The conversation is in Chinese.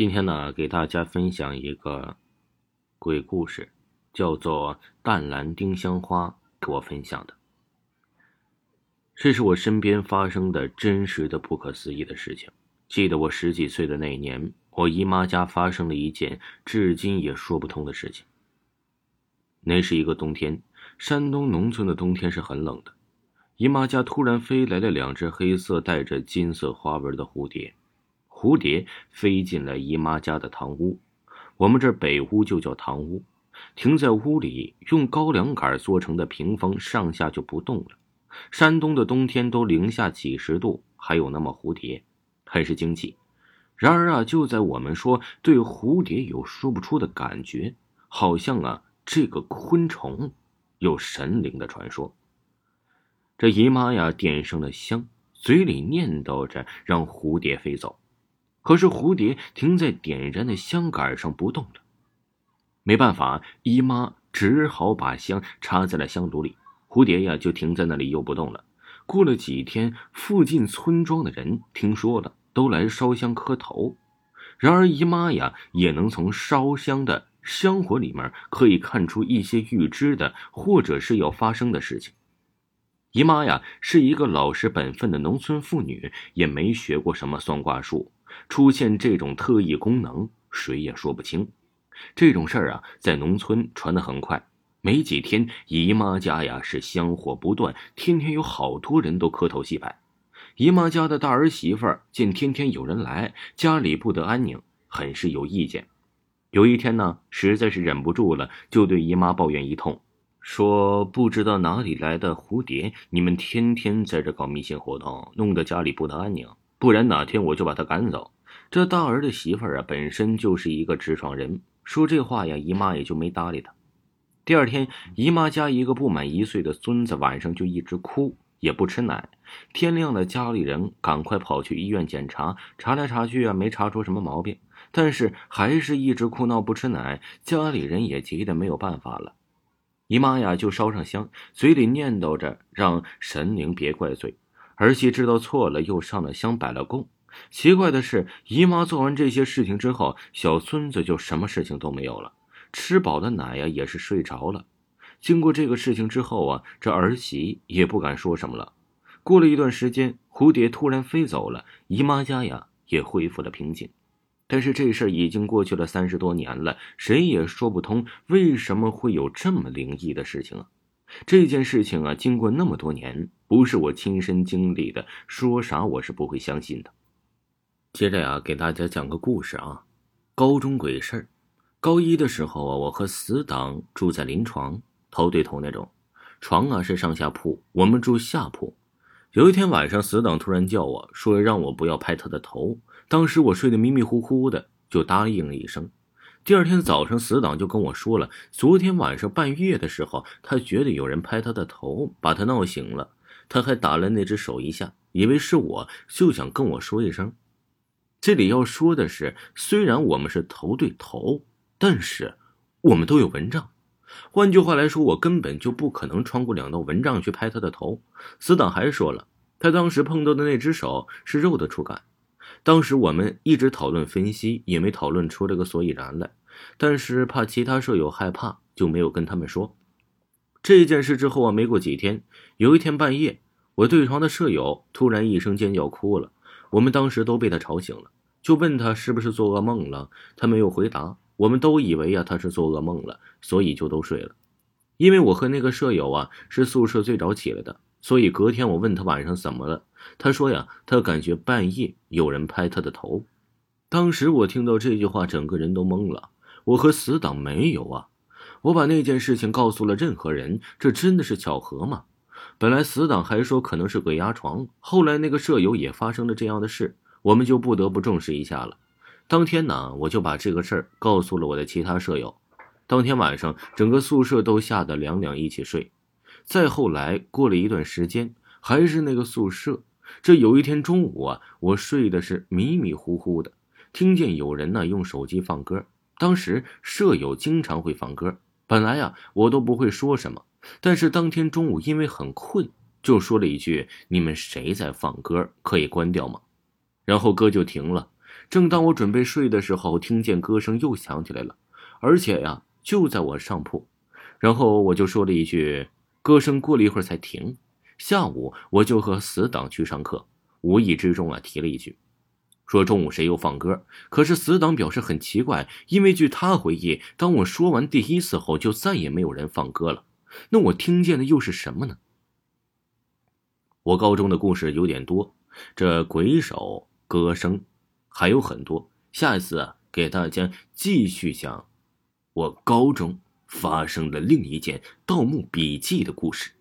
今天呢，给大家分享一个鬼故事，叫做《淡蓝丁香花》，给我分享的。这是我身边发生的真实的不可思议的事情。记得我十几岁的那年，我姨妈家发生了一件至今也说不通的事情。那是一个冬天，山东农村的冬天是很冷的。姨妈家突然飞来了两只黑色带着金色花纹的蝴蝶，蝴蝶飞进了姨妈家的堂屋，我们这北屋就叫堂屋，停在屋里，用高粱杆做成的屏风上下就不动了。山东的冬天都零下几十度，还有那么蝴蝶，很是惊奇。然而啊，就在我们说对蝴蝶有说不出的感觉，好像啊，这个昆虫有神灵的传说。这姨妈呀，点上了香，嘴里念叨着让蝴蝶飞走，可是蝴蝶停在点燃的香杆上不动了。没办法，姨妈只好把香插在了香炉里，蝴蝶呀就停在那里又不动了。过了几天，附近村庄的人听说了，都来烧香磕头。然而姨妈呀，也能从烧香的香火里面可以看出一些预知的，或者是要发生的事情。姨妈呀，是一个老实本分的农村妇女，也没学过什么算卦术，出现这种特异功能，谁也说不清。这种事儿啊，在农村传得很快，没几天，姨妈家呀是香火不断，天天有好多人都磕头祭拜。姨妈家的大儿媳妇儿见天天有人来，家里不得安宁，很是有意见。有一天呢，实在是忍不住了，就对姨妈抱怨一通。说不知道哪里来的蝴蝶，你们天天在这搞迷信活动，弄得家里不得安宁。不然哪天我就把他赶走。这大儿的媳妇儿啊，本身就是一个直爽人，说这话呀，姨妈也就没搭理他。第二天，姨妈家一个不满一岁的孙子晚上就一直哭，也不吃奶。天亮了，家里人赶快跑去医院检查，查来查去啊，没查出什么毛病，但是还是一直哭闹不吃奶，家里人也急得没有办法了。姨妈呀，就烧上香，嘴里念叨着让神灵别怪罪。儿媳知道错了，又上了香，摆了供。奇怪的是，姨妈做完这些事情之后，小孙子就什么事情都没有了，吃饱了奶呀，也是睡着了。经过这个事情之后啊，这儿媳也不敢说什么了。过了一段时间，蝴蝶突然飞走了，姨妈家呀也恢复了平静。但是这事儿已经过去了三十多年了，谁也说不通为什么会有这么灵异的事情啊！这件事情啊，经过那么多年，不是我亲身经历的，说啥我是不会相信的。接着呀，给大家讲个故事啊，高中鬼事儿。高一的时候啊，我和死党住在临床，头对头那种，床啊是上下铺，我们住下铺。有一天晚上，死党突然叫我说让我不要拍他的头。当时我睡得迷迷糊糊的，就答应了一声。第二天早上，死党就跟我说了，昨天晚上半夜的时候，他觉得有人拍他的头，把他闹醒了。他还打了那只手一下，以为是我，就想跟我说一声。这里要说的是，虽然我们是头对头，但是我们都有蚊帐。换句话来说，我根本就不可能穿过两道蚊帐去拍他的头。死党还说了，他当时碰到的那只手是肉的触感。当时我们一直讨论分析，也没讨论出这个所以然来。但是怕其他舍友害怕，就没有跟他们说这件事。之后啊，没过几天，有一天半夜，我对床的舍友突然一声尖叫哭了。我们当时都被他吵醒了，就问他是不是做噩梦了。他没有回答。我们都以为啊他是做噩梦了，所以就都睡了。因为我和那个舍友啊是宿舍最早起来的。所以隔天我问他晚上怎么了，他说呀，他感觉半夜有人拍他的头。当时我听到这句话，整个人都懵了。我和死党没有啊，我把那件事情告诉了任何人，这真的是巧合吗？本来死党还说可能是鬼压床，后来那个舍友也发生了这样的事，我们就不得不重视一下了。当天呢，我就把这个事儿告诉了我的其他舍友。当天晚上，整个宿舍都吓得两两一起睡。再后来，过了一段时间，还是那个宿舍。这有一天中午啊，我睡的是迷迷糊糊的，听见有人呢用手机放歌。当时舍友经常会放歌，本来呀我都不会说什么，但是当天中午因为很困，就说了一句：“你们谁在放歌？可以关掉吗？”然后歌就停了。正当我准备睡的时候，听见歌声又响起来了，而且呀，就在我上铺。然后我就说了一句：“歌声过了一会儿才停。”下午我就和死党去上课，无意之中啊提了一句，说中午谁又放歌。可是死党表示很奇怪，因为据他回忆，当我说完第一次后，就再也没有人放歌了。那我听见的又是什么呢？我高中的故事有点多，这鬼手、歌声还有很多。下一次啊，给大家继续讲我高中发生了另一件《盗墓笔记》的故事。